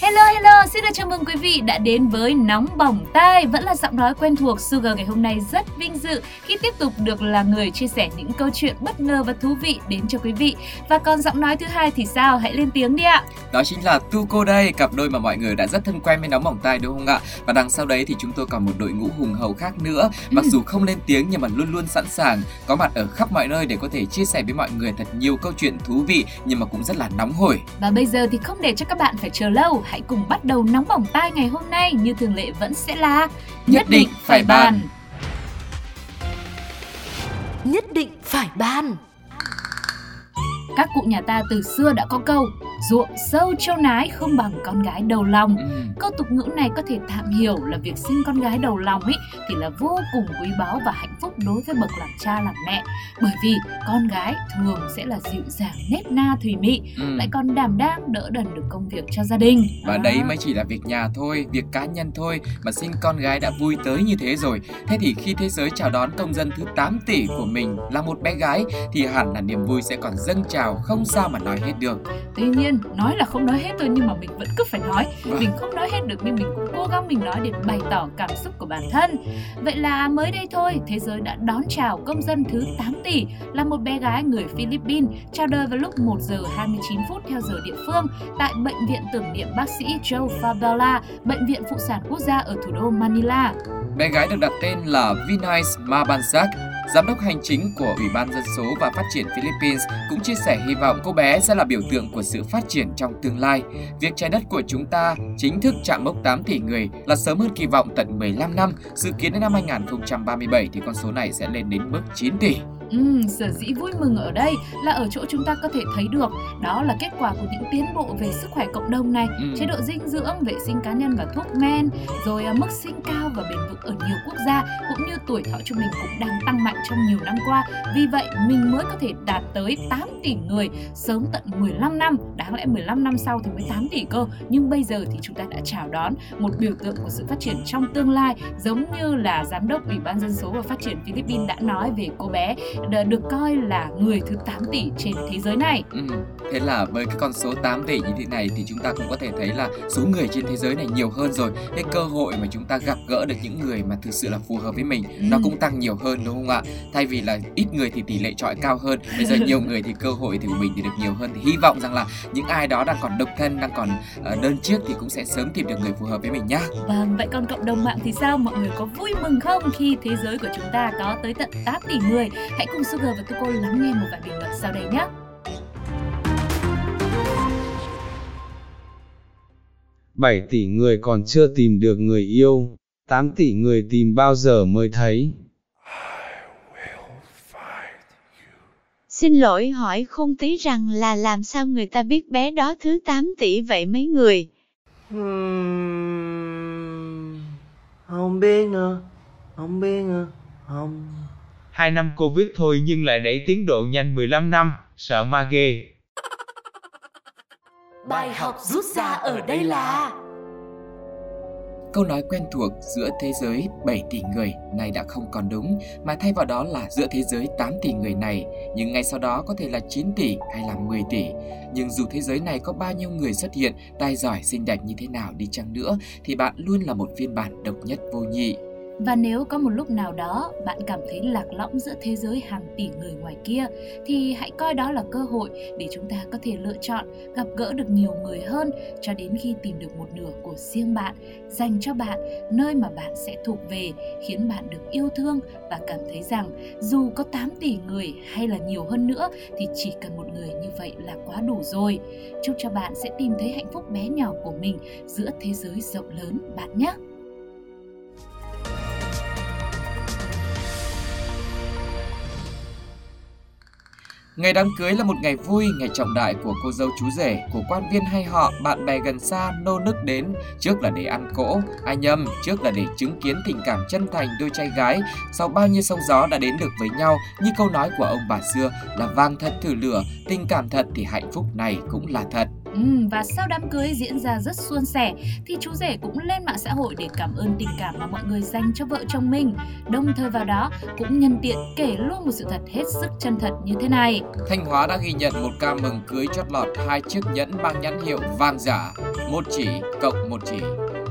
Hello hello, xin được chào mừng quý vị đã đến với Nóng Bỏng Tai. Vẫn là giọng nói quen thuộc, Sugar ngày hôm nay rất vinh dự khi tiếp tục được là người chia sẻ những câu chuyện bất ngờ và thú vị đến cho quý vị. Và còn giọng nói thứ hai thì sao? Hãy lên tiếng đi ạ. Đó chính là Tuco đây, cặp đôi mà mọi người đã rất thân quen với Nóng Bỏng Tai đúng không ạ? Và đằng sau đấy thì chúng tôi còn một đội ngũ hùng hậu khác nữa. Mặc Ừ. dù không lên tiếng nhưng mà luôn luôn sẵn sàng có mặt ở khắp mọi nơi để có thể chia sẻ với mọi người thật nhiều câu chuyện thú vị nhưng mà cũng rất là nóng hổi. Và bây giờ thì không để cho các bạn phải chờ lâu Hãy cùng bắt đầu Nóng Bỏng Tai ngày hôm nay như thường lệ vẫn sẽ là Nhất định phải bàn. Nhất định phải ban Các cụ nhà ta từ xưa đã có câu Ruộng sâu châu nái không bằng con gái đầu lòng Ừm, Câu tục ngữ này có thể tạm hiểu là việc sinh con gái đầu lòng ấy thì là vô cùng quý báu và hạnh phúc đối với bậc làm cha làm mẹ. Bởi vì con gái thường sẽ là dịu dàng, nết na thùy mị, ừm. lại còn đảm đang đỡ đần được công việc cho gia đình. Và À. đấy mới chỉ là việc nhà thôi, việc cá nhân thôi mà sinh con gái đã vui tới như thế rồi. Thế thì khi thế giới chào đón công dân thứ 8 tỷ của mình là một bé gái thì hẳn là niềm vui sẽ còn dâng trào không sao mà nói hết được. Tuy nhiên, nói là không nói hết thôi nhưng mà mình vẫn cứ phải nói. Vâng. Mình không nói hết được nhưng mình cũng cố gắng mình nói để bày tỏ cảm xúc của bản thân. Vậy là mới đây thôi, thế giới đã đón chào công dân thứ 8 tỷ là một bé gái người Philippines chào đời vào lúc 1 giờ 29 phút theo giờ địa phương tại Bệnh viện tưởng niệm bác sĩ Joe Fabella, Bệnh viện Phụ sản Quốc gia ở thủ đô Manila. Bé gái được đặt tên là Vinay Mabansak, Giám đốc hành chính của Ủy ban Dân số và Phát triển Philippines cũng chia sẻ hy vọng cô bé sẽ là biểu tượng của sự phát triển trong tương lai. Việc trái đất của chúng ta chính thức chạm mốc 8 tỷ người là sớm hơn kỳ vọng tận 15 năm. Dự kiến đến năm 2037 thì con số này sẽ lên đến mức 9 tỷ. Ừm, sở dĩ vui mừng ở đây là ở chỗ chúng ta có thể thấy được đó là kết quả của những tiến bộ về sức khỏe cộng đồng này, Ừm. chế độ dinh dưỡng, vệ sinh cá nhân và thuốc men, rồi à, mức sinh cao và bền vững ở nhiều quốc gia cũng như tuổi thọ trung bình cũng đang tăng mạnh trong nhiều năm qua. Vì vậy, mình mới có thể đạt tới 8 tỷ người sớm tận 15 năm, đáng lẽ 15 năm sau thì mới 8 tỷ cơ, nhưng bây giờ thì chúng ta đã chào đón một biểu tượng của sự phát triển trong tương lai giống như là giám đốc Ủy ban dân số và phát triển Philippines đã nói về cô bé được coi là người thứ 8 tỷ trên thế giới này. Ừ. Thế là với cái con số 8 tỷ như thế này thì chúng ta cũng có thể thấy là số người trên thế giới này nhiều hơn rồi. Cái cơ hội mà chúng ta gặp gỡ được những người mà thực sự là phù hợp với mình nó cũng tăng nhiều hơn đúng không ạ? Thay vì là ít người thì tỷ lệ chọi cao hơn, bây giờ nhiều người thì cơ hội thì của mình thì được nhiều hơn thì hy vọng rằng là những ai đó đang còn độc thân, đang còn ờ, đơn chiếc thì cũng sẽ sớm tìm được người phù hợp với mình nhá. Vâng, vậy còn cộng đồng mạng thì sao? Mọi người có vui mừng không khi thế giới của chúng ta có tới tận 8 tỷ người? Hãy cùng Sugar và Tuko lắng nghe một vài bình luận sau đây nhé. 7 tỷ người còn chưa tìm được người yêu, 8 tỷ người tìm bao giờ mới thấy. Xin lỗi hỏi không tí rằng là làm sao người ta biết bé đó thứ 8 tỷ vậy mấy người? Ừm, không biết nữa không biết nữa không Hai năm Covid thôi nhưng lại đẩy tiến độ nhanh 15 năm, sợ ma ghê. Bài học rút ra ở đây là Câu nói quen thuộc giữa thế giới 7 tỷ người này đã không còn đúng, mà thay vào đó là giữa thế giới 8 tỷ người này, nhưng ngay sau đó có thể là 9 tỷ hay là 10 tỷ. Nhưng dù thế giới này có bao nhiêu người xuất hiện, tài giỏi xinh đẹp như thế nào đi chăng nữa, thì bạn luôn là một phiên bản độc nhất vô nhị. Và nếu có một lúc nào đó bạn cảm thấy lạc lõng giữa thế giới hàng tỷ người ngoài kia thì hãy coi đó là cơ hội để chúng ta có thể lựa chọn gặp gỡ được nhiều người hơn cho đến khi tìm được một nửa của riêng bạn dành cho bạn, nơi mà bạn sẽ thuộc về, khiến bạn được yêu thương và cảm thấy rằng dù có 8 tỷ người hay là nhiều hơn nữa thì chỉ cần một người như vậy là quá đủ rồi. Chúc cho bạn sẽ tìm thấy hạnh phúc bé nhỏ của mình giữa thế giới rộng lớn bạn nhé. Ngày đám cưới là một ngày vui, ngày trọng đại của cô dâu chú rể, của quan viên hay họ, bạn bè gần xa, nô nức đến. Trước là để ăn cỗ, ai nhầm, trước là để chứng kiến tình cảm chân thành đôi trai gái. Sau bao nhiêu sóng gió đã đến được với nhau, như câu nói của ông bà xưa là vang thật thử lửa, tình cảm thật thì hạnh phúc này cũng là thật. Ừ, và sau đám cưới diễn ra rất suôn sẻ thì chú rể cũng lên mạng xã hội để cảm ơn tình cảm mà mọi người dành cho vợ chồng mình. Đồng thời vào đó cũng nhân tiện kể luôn một sự thật hết sức chân thật như thế này. Thanh Hóa đã ghi nhận một ca mừng cưới chót lọt hai chiếc nhẫn mang nhãn hiệu vàng giả, một chỉ cộng một chỉ.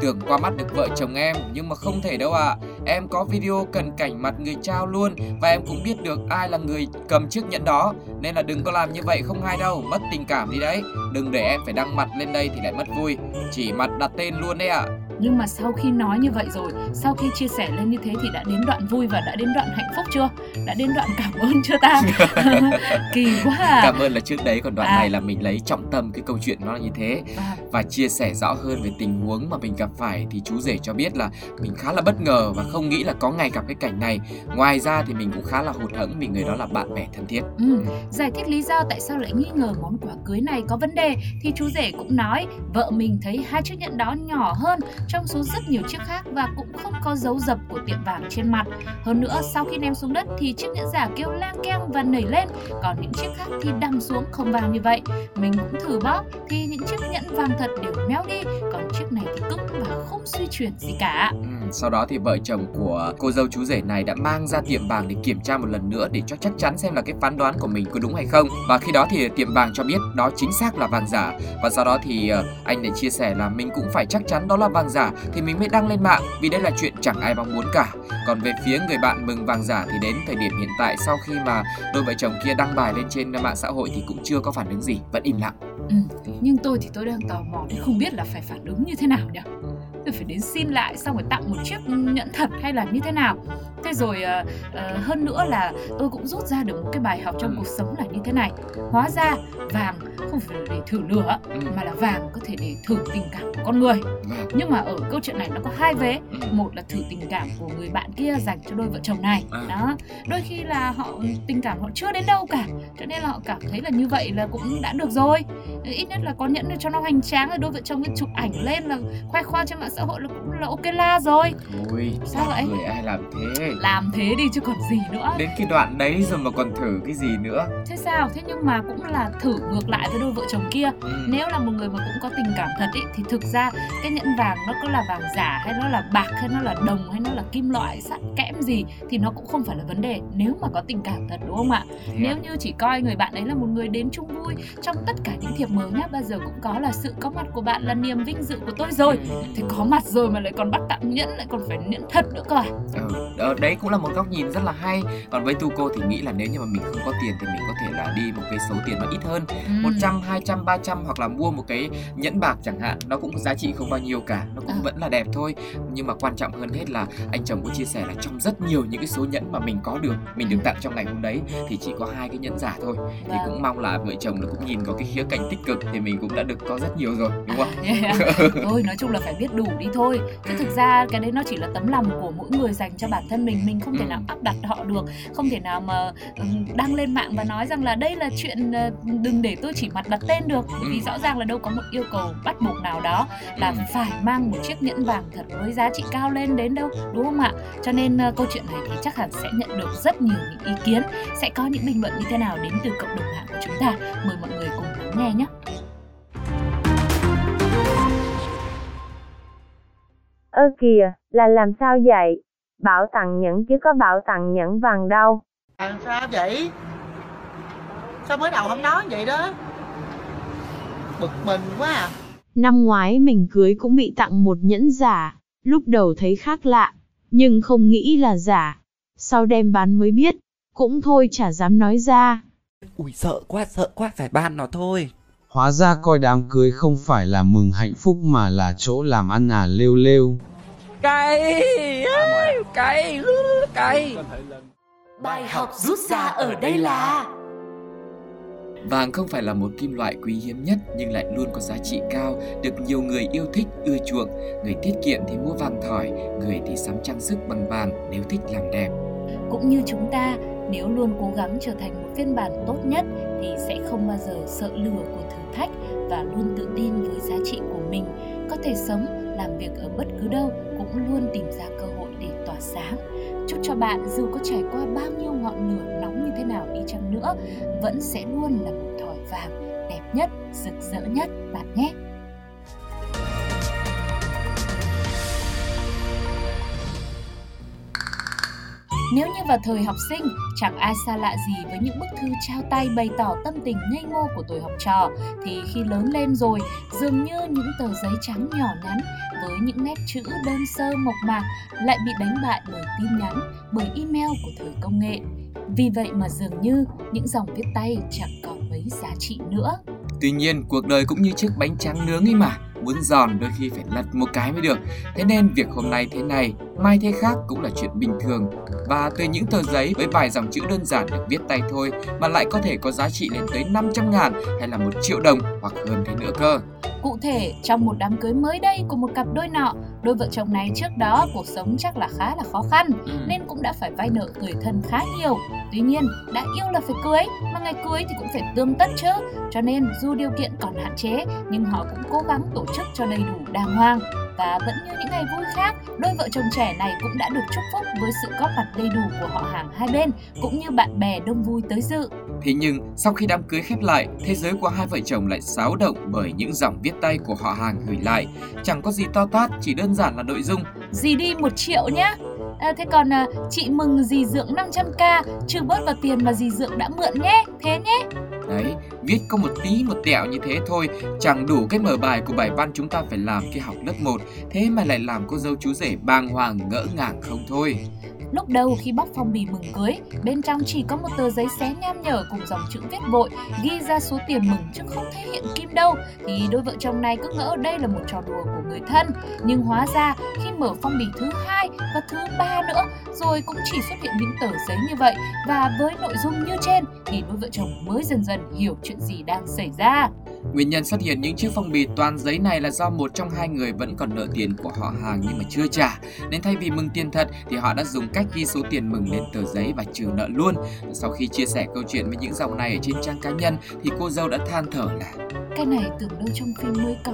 Tưởng qua mắt được vợ chồng em nhưng mà không thể đâu ạ. À. Em có video cần cảnh mặt người trao luôn và em cũng biết được ai là người cầm chiếc nhẫn đó nên là đừng có làm như vậy không hay đâu, mất tình cảm đi đấy. Đừng để em phải đăng mặt lên đây thì lại mất vui. Chỉ mặt đặt tên luôn đấy ạ. À. Nhưng mà sau khi nói như vậy rồi, sau khi chia sẻ lên như thế thì đã đến đoạn vui và đã đến đoạn hạnh phúc chưa? Đã đến đoạn cảm ơn chưa ta? Kỳ quá à. Cảm ơn là trước đấy còn đoạn à. này là mình lấy trọng tâm cái câu chuyện nó là như thế à. và chia sẻ rõ hơn về tình huống mà mình gặp phải thì chú rể cho biết là mình khá là bất ngờ và không nghĩ là có ngày gặp cái cảnh này. Ngoài ra thì mình cũng khá là hụt hẫng vì người đó là bạn bè thân thiết. Ừ. Giải thích lý do tại sao lại nghi ngờ món quà cưới này có vấn đề thì chú rể cũng nói vợ mình thấy hai chiếc nhẫn đó nhỏ hơn trong số rất nhiều chiếc khác và cũng không có dấu dập của tiệm vàng trên mặt. Hơn nữa, sau khi ném xuống đất thì chiếc nhẫn giả kêu lang keng và nảy lên, còn những chiếc khác thì đâm xuống không vàng như vậy. Mình cũng thử bóp thì những chiếc nhẫn vàng thật đều méo đi, còn chiếc này thì cứng và không suy chuyển gì cả. Ừ, sau đó thì vợ chồng của cô dâu chú rể này đã mang ra tiệm vàng để kiểm tra một lần nữa để cho chắc chắn xem là cái phán đoán của mình có đúng hay không. Và khi đó thì tiệm vàng cho biết đó chính xác là vàng giả. Và sau đó thì ờ, anh lại chia sẻ là mình cũng phải chắc chắn đó là vàng giả thì mình mới đăng lên mạng vì đây là chuyện chẳng ai mong muốn cả. Còn về phía người bạn mừng vàng giả thì đến thời điểm hiện tại sau khi mà đôi vợ chồng kia đăng bài lên trên mạng xã hội thì cũng chưa có phản ứng gì, vẫn im lặng. Ừ, nhưng tôi thì tôi đang tò mò để không biết là phải phản ứng như thế nào nhỉ? tôi phải đến xin lại xong rồi tặng một chiếc nhẫn thật hay là như thế nào thế rồi uh, uh, hơn nữa là tôi cũng rút ra được một cái bài học trong cuộc sống là như thế này hóa ra vàng không phải để thử lửa ừ. mà là vàng có thể để thử tình cảm của con người. Vâng. nhưng mà ở câu chuyện này nó có hai vế. Ừ. một là thử tình cảm của người bạn kia dành cho đôi vợ chồng này. À. đó. Đôi khi là họ tình cảm họ chưa đến đâu cả cho nên là họ cảm thấy là như vậy là cũng đã được rồi. Ít nhất là có nhẫn cho nó hoành tráng rồi đôi vợ chồng chụp ảnh lên là khoe khoang trên mạng xã hội là cũng là ok la rồi. Ôi, sao vậy? người ai làm thế? Làm thế đi chứ còn gì nữa. Đến cái đoạn đấy rồi mà còn thử cái gì nữa? Thế sao? Thế nhưng mà cũng là thử ngược lại với đôi vợ chồng kia. Ừ. nếu là một người mà cũng có tình cảm thật ý thì thực ra cái nhẫn vàng nó có là vàng giả hay nó là bạc hay nó là đồng hay nó là kim loại sắt kẽm gì thì nó cũng không phải là vấn đề nếu mà có tình cảm thật đúng không ạ? Yeah. nếu như chỉ coi người bạn ấy là một người đến chung vui trong tất cả những thiệp mời nhá bao giờ cũng có là sự có mặt của bạn là niềm vinh dự của tôi rồi. Ừ. thì có mặt rồi mà lại còn bắt tặng nhẫn lại còn phải nhẫn thật nữa cơ à? Ừ, đấy cũng là một góc nhìn rất là hay. Còn với tu cô thì nghĩ là nếu như mà mình không có tiền thì mình có thể là đi một cái số tiền nó ít hơn. Một trăm hai trăm ba trăm hoặc là mua một cái nhẫn bạc chẳng hạn nó cũng giá trị không bao nhiêu cả nó cũng à. vẫn là đẹp thôi nhưng mà quan trọng hơn hết là anh chồng có chia sẻ là trong rất nhiều những cái số nhẫn mà mình có được mình được tặng trong ngày hôm đấy thì chỉ có hai cái nhẫn giả thôi thì vâng. cũng mong là vợ chồng nó cũng nhìn vào cái khía cạnh tích cực thì mình cũng đã được có rất nhiều rồi đúng không? Yeah. thôi nói chung là phải biết đủ đi thôi chứ thực ra cái đấy nó chỉ là tấm lòng của mỗi người dành cho bản thân mình mình không thể ừ. nào áp đặt họ được không thể nào mà đăng lên mạng và nói rằng là đây là chuyện ờ, đừng để tôi chỉ mặt đặt tên được bởi vì ừ. rõ ràng là đâu có một yêu cầu bắt buộc nào đó là ừ. phải mang một chiếc nhẫn vàng thật với giá trị cao lên đến đâu đúng không ạ cho nên uh, câu chuyện này thì chắc hẳn sẽ nhận được rất nhiều những ý kiến sẽ có những bình luận như thế nào đến từ cộng đồng mạng của chúng ta mời mọi người cùng lắng nghe nhé Ơ kìa, là làm sao vậy? Bảo tặng nhẫn chứ có bảo tặng nhẫn vàng đâu. Làm sao vậy? Sao mới đầu không nói vậy đó? Bực mình quá à. Năm ngoái mình cưới cũng bị tặng một nhẫn giả, lúc đầu thấy khác lạ, nhưng không nghĩ là giả. Sau đem bán mới biết, cũng thôi chả dám nói ra. Ui sợ quá, sợ quá, phải ban nó thôi. Hóa ra coi đám cưới không phải là mừng hạnh phúc mà là chỗ làm ăn à lêu lêu. Cay, cay, cay. Bài học rút ra ở đây là Vàng không phải là một kim loại quý hiếm nhất nhưng lại luôn có giá trị cao, được nhiều người yêu thích, ưa chuộng. Người tiết kiệm thì mua vàng thỏi, người thì sắm trang sức bằng vàng nếu thích làm đẹp. Cũng như chúng ta, nếu luôn cố gắng trở thành một phiên bản tốt nhất thì sẽ không bao giờ sợ lửa của thử thách và luôn tự tin với giá trị của mình, có thể sống, làm việc ở bất cứ đâu cũng luôn tìm ra cơ hội để tỏa sáng. Chúc cho bạn dù có trải qua bao nhiêu ngọn lửa nào đi chăng nữa, vẫn sẽ luôn là một thỏi vàng đẹp nhất, rực rỡ nhất bạn nhé. Nếu như vào thời học sinh, chẳng ai xa lạ gì với những bức thư trao tay bày tỏ tâm tình ngây ngô của tuổi học trò, thì khi lớn lên rồi, dường như những tờ giấy trắng nhỏ nhắn với những nét chữ đơn sơ mộc mạc lại bị đánh bại bởi tin nhắn, bởi email của thời công nghệ. Vì vậy mà dường như những dòng viết tay chẳng còn mấy giá trị nữa. Tuy nhiên, cuộc đời cũng như chiếc bánh tráng nướng ấy mà, muốn giòn đôi khi phải lật một cái mới được. Thế nên việc hôm nay thế này, mai thế khác cũng là chuyện bình thường. Và từ những tờ giấy với vài dòng chữ đơn giản được viết tay thôi mà lại có thể có giá trị lên tới 500 ngàn hay là một triệu đồng hoặc hơn thế nữa cơ. Cụ thể, trong một đám cưới mới đây của một cặp đôi nọ, đôi vợ chồng này trước đó cuộc sống chắc là khá là khó khăn Ừ. nên cũng đã phải vay nợ người thân khá nhiều. Tuy nhiên, đã yêu là phải cưới, mà ngày cưới thì cũng phải tươm tất chứ. Cho nên dù điều kiện còn hạn chế, nhưng họ cũng cố gắng tổ chức cho đầy đủ đàng hoàng. Và vẫn như những ngày vui khác, đôi vợ chồng trẻ này cũng đã được chúc phúc với sự góp mặt đầy đủ của họ hàng hai bên, cũng như bạn bè đông vui tới dự. Thế nhưng, sau khi đám cưới khép lại, thế giới của hai vợ chồng lại xáo động bởi những dòng viết tay của họ hàng gửi lại. Chẳng có gì to tát, chỉ đơn giản là nội dung Dì đi một triệu nhá. À, thế còn à, chị mừng dì dượng 500k, trừ bớt vào tiền mà dì dượng đã mượn nhé. Thế nhé. Đấy, viết có một tí một tẹo như thế thôi, chẳng đủ cái mở bài của bài văn chúng ta phải làm khi học lớp 1, thế mà lại làm cô dâu chú rể bàng hoàng ngỡ ngàng không thôi. Lúc đầu khi bóc phong bì mừng cưới, bên trong chỉ có một tờ giấy xé nham nhở cùng dòng chữ viết vội, ghi ra số tiền mừng chứ không thể hiện kim đâu. Thì đôi vợ chồng này cứ ngỡ đây là một trò đùa của người thân. Nhưng hóa ra khi mở phong bì thứ hai và thứ ba nữa, rồi cũng chỉ xuất hiện những tờ giấy như vậy và với nội dung như trên thì đôi vợ chồng mới dần dần hiểu chuyện gì đang xảy ra. Nguyên nhân xuất hiện những chiếc phong bì toàn giấy này là do một trong hai người vẫn còn nợ tiền của họ hàng nhưng mà chưa trả. Nên thay vì mừng tiền thật thì họ đã dùng cách ghi số tiền mừng lên tờ giấy và trừ nợ luôn. Sau khi chia sẻ câu chuyện với những dòng này ở trên trang cá nhân thì cô dâu đã than thở là cái này tưởng đâu trong phim mới có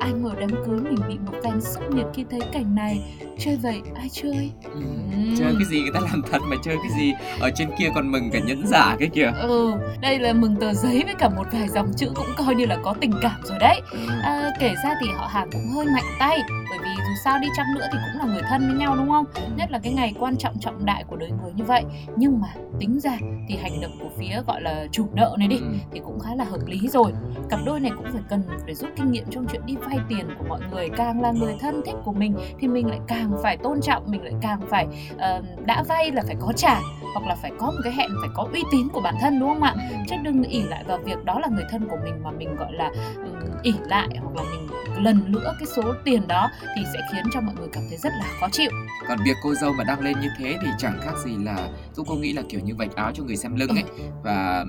Ai ngờ đám cưới mình bị một fan sốc nhiệt khi thấy cảnh này Chơi vậy ai chơi "Ừ, Ừm. chơi cái gì người ta làm thật mà chơi cái gì ở trên kia còn mừng cả nhẫn giả cái kìa. Ừ, đây là mừng tờ giấy với cả một vài dòng chữ cũng coi như là có tình cảm rồi đấy à, Kể ra thì họ hàng cũng hơi mạnh tay Bởi vì dù sao đi chăng nữa thì cũng là người thân với nhau đúng không? Nhất là cái ngày quan trọng trọng đại của đời người như vậy Nhưng mà tính ra thì hành động của phía gọi là chủ nợ này đi Ừ. thì cũng khá là hợp lý rồi cặp đôi này cũng phải cần để rút kinh nghiệm trong chuyện đi vay tiền của mọi người. Càng là người thân thích của mình thì mình lại càng phải tôn trọng mình lại càng phải uh, đã vay là phải có trả hoặc là phải có một cái hẹn phải có uy tín của bản thân đúng không ạ? Chứ đừng ỉ lại vào việc đó là người thân của mình mà mình gọi là ừ, um, ỉ lại hoặc là mình lần nữa cái số tiền đó thì sẽ khiến cho mọi người cảm thấy rất là khó chịu. Còn việc cô dâu mà đăng lên như thế thì chẳng khác gì là giúp cô nghĩ là kiểu như vạch áo cho người xem lưng ấy. Và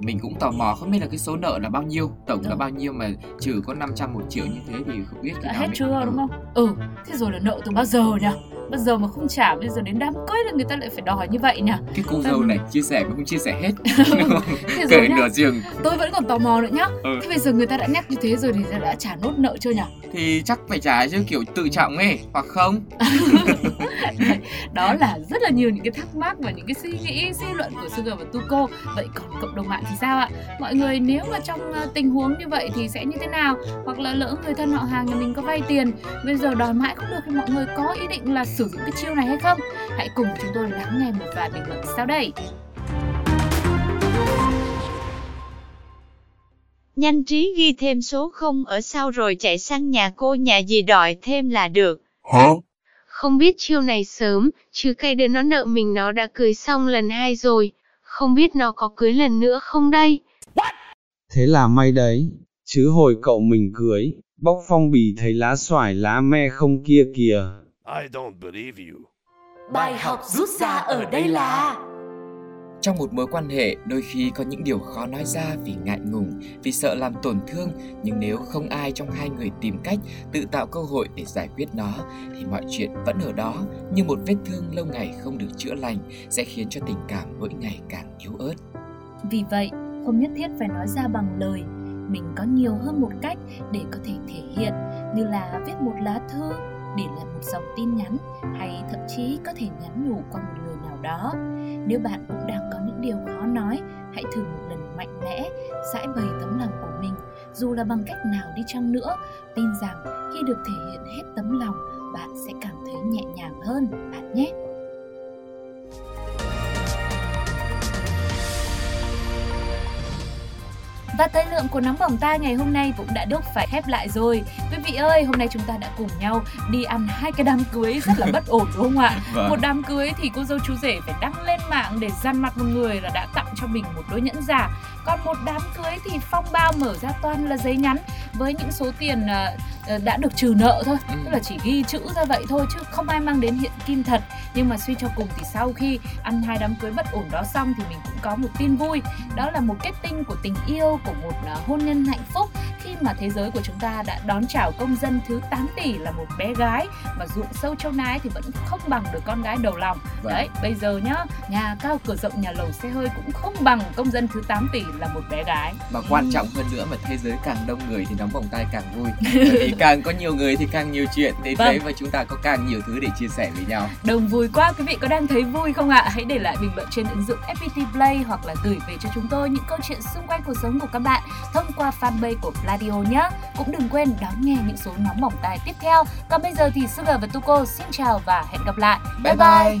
mình cũng tò mò không biết là cái số nợ là bao nhiêu tổng là Ừ. bao nhiêu mà trừ có 500 một triệu như thế thì không biết đã hết chưa Ừ. đúng không? Ừ thế rồi là nợ từ bao giờ nhỉ bao giờ mà không trả bây giờ đến đám cưới là người ta lại phải đòi như vậy nhỉ? Cái cô dâu này chia sẻ cũng không chia sẻ hết. Kể nửa giường. Tôi vẫn còn tò mò nữa nhá. Ừ. thế bây giờ người ta đã nhắc như thế rồi thì đã trả nốt nợ chưa nhỉ? Thì chắc phải trả chứ kiểu tự trọng ấy hoặc không đó là rất là nhiều những cái thắc mắc và những cái suy nghĩ suy luận của Sugar và Tuko. Vậy còn cộng đồng mạng thì sao ạ? Mọi người nếu mà trong ờ, tình huống như vậy thì sẽ như thế nào? Hoặc là lỡ người thân họ hàng nhà mình có vay tiền bây giờ đòi mãi không được thì mọi người có ý định là sử dụng cái chiêu này hay không? Hãy cùng chúng tôi lắng nghe một vài bình luận sau đây. Nhanh trí ghi thêm số 0 ở sau rồi chạy sang nhà cô nhà gì đòi thêm là được. Không biết chiêu này sớm, chứ cái đứa nó nợ mình nó đã cưới xong lần hai rồi. Không biết nó có cưới lần nữa không đây? Thế là may đấy, chứ hồi cậu mình cưới, bóc phong bì thấy lá xoài lá me không kia kìa. I don't believe you. Bài học rút ra ở đây là trong một mối quan hệ, đôi khi có những điều khó nói ra vì ngại ngùng, vì sợ làm tổn thương, nhưng nếu không ai trong hai người tìm cách tự tạo cơ hội để giải quyết nó, thì mọi chuyện vẫn ở đó, như một vết thương lâu ngày không được chữa lành sẽ khiến cho tình cảm mỗi ngày càng yếu ớt. Vì vậy, không nhất thiết phải nói ra bằng lời, mình có nhiều hơn một cách để có thể thể hiện như là viết một lá thư, để lại một dòng tin nhắn hay thậm chí có thể nhắn nhủ qua một người nào đó. Nếu bạn cũng đang có những điều khó nói, hãy thử một lần mạnh mẽ giải bày tấm lòng của mình, dù là bằng cách nào đi chăng nữa. Tin rằng khi được thể hiện hết tấm lòng, bạn sẽ cảm thấy nhẹ nhàng hơn, bạn nhé. Và thời lượng của nóng bỏng tai ngày hôm nay cũng đã đúc phải khép lại rồi. Quý vị ơi, hôm nay chúng ta đã cùng nhau đi ăn hai cái đám cưới rất là bất ổn đúng không ạ? Vâng. Một đám cưới thì cô dâu chú rể phải đăng lên mạng để dằn mặt một người là đã tặng cho mình một đôi nhẫn giả. Còn một đám cưới thì phong bao mở ra toàn là giấy nhắn với những số tiền ờ, ờ, đã được trừ nợ thôi, Ừ. tức là chỉ ghi chữ ra vậy thôi chứ không ai mang đến hiện kim thật. Nhưng mà suy cho cùng thì sau khi ăn hai đám cưới bất ổn đó xong thì mình cũng có một tin vui đó là một kết tinh của tình yêu của một à, hôn nhân hạnh phúc khi mà thế giới của chúng ta đã đón chào công dân thứ 8 tỷ là một bé gái mà ruộng sâu châu nái thì vẫn không bằng được con gái đầu lòng Vâng. đấy bây giờ nhá nhà cao cửa rộng nhà lầu xe hơi cũng không bằng công dân thứ 8 tỷ là một bé gái Và quan trọng hơn nữa mà thế giới càng đông người thì nóng bỏng tai càng vui. Bởi vì càng có nhiều người thì càng nhiều chuyện đến Vâng. đấy và chúng ta có càng nhiều thứ để chia sẻ với nhau. Đồng vui quá, quý vị có đang thấy vui không ạ? Hãy để lại bình luận trên ứng dụng FPT Play hoặc là gửi về cho chúng tôi những câu chuyện xung quanh cuộc sống của các bạn thông qua fanpage của Pladio nhé. Cũng đừng quên đón nghe những số nóng bỏng tai tiếp theo. Còn bây giờ thì Sugar và Tuko xin chào và hẹn gặp lại. Bye bye. Ôi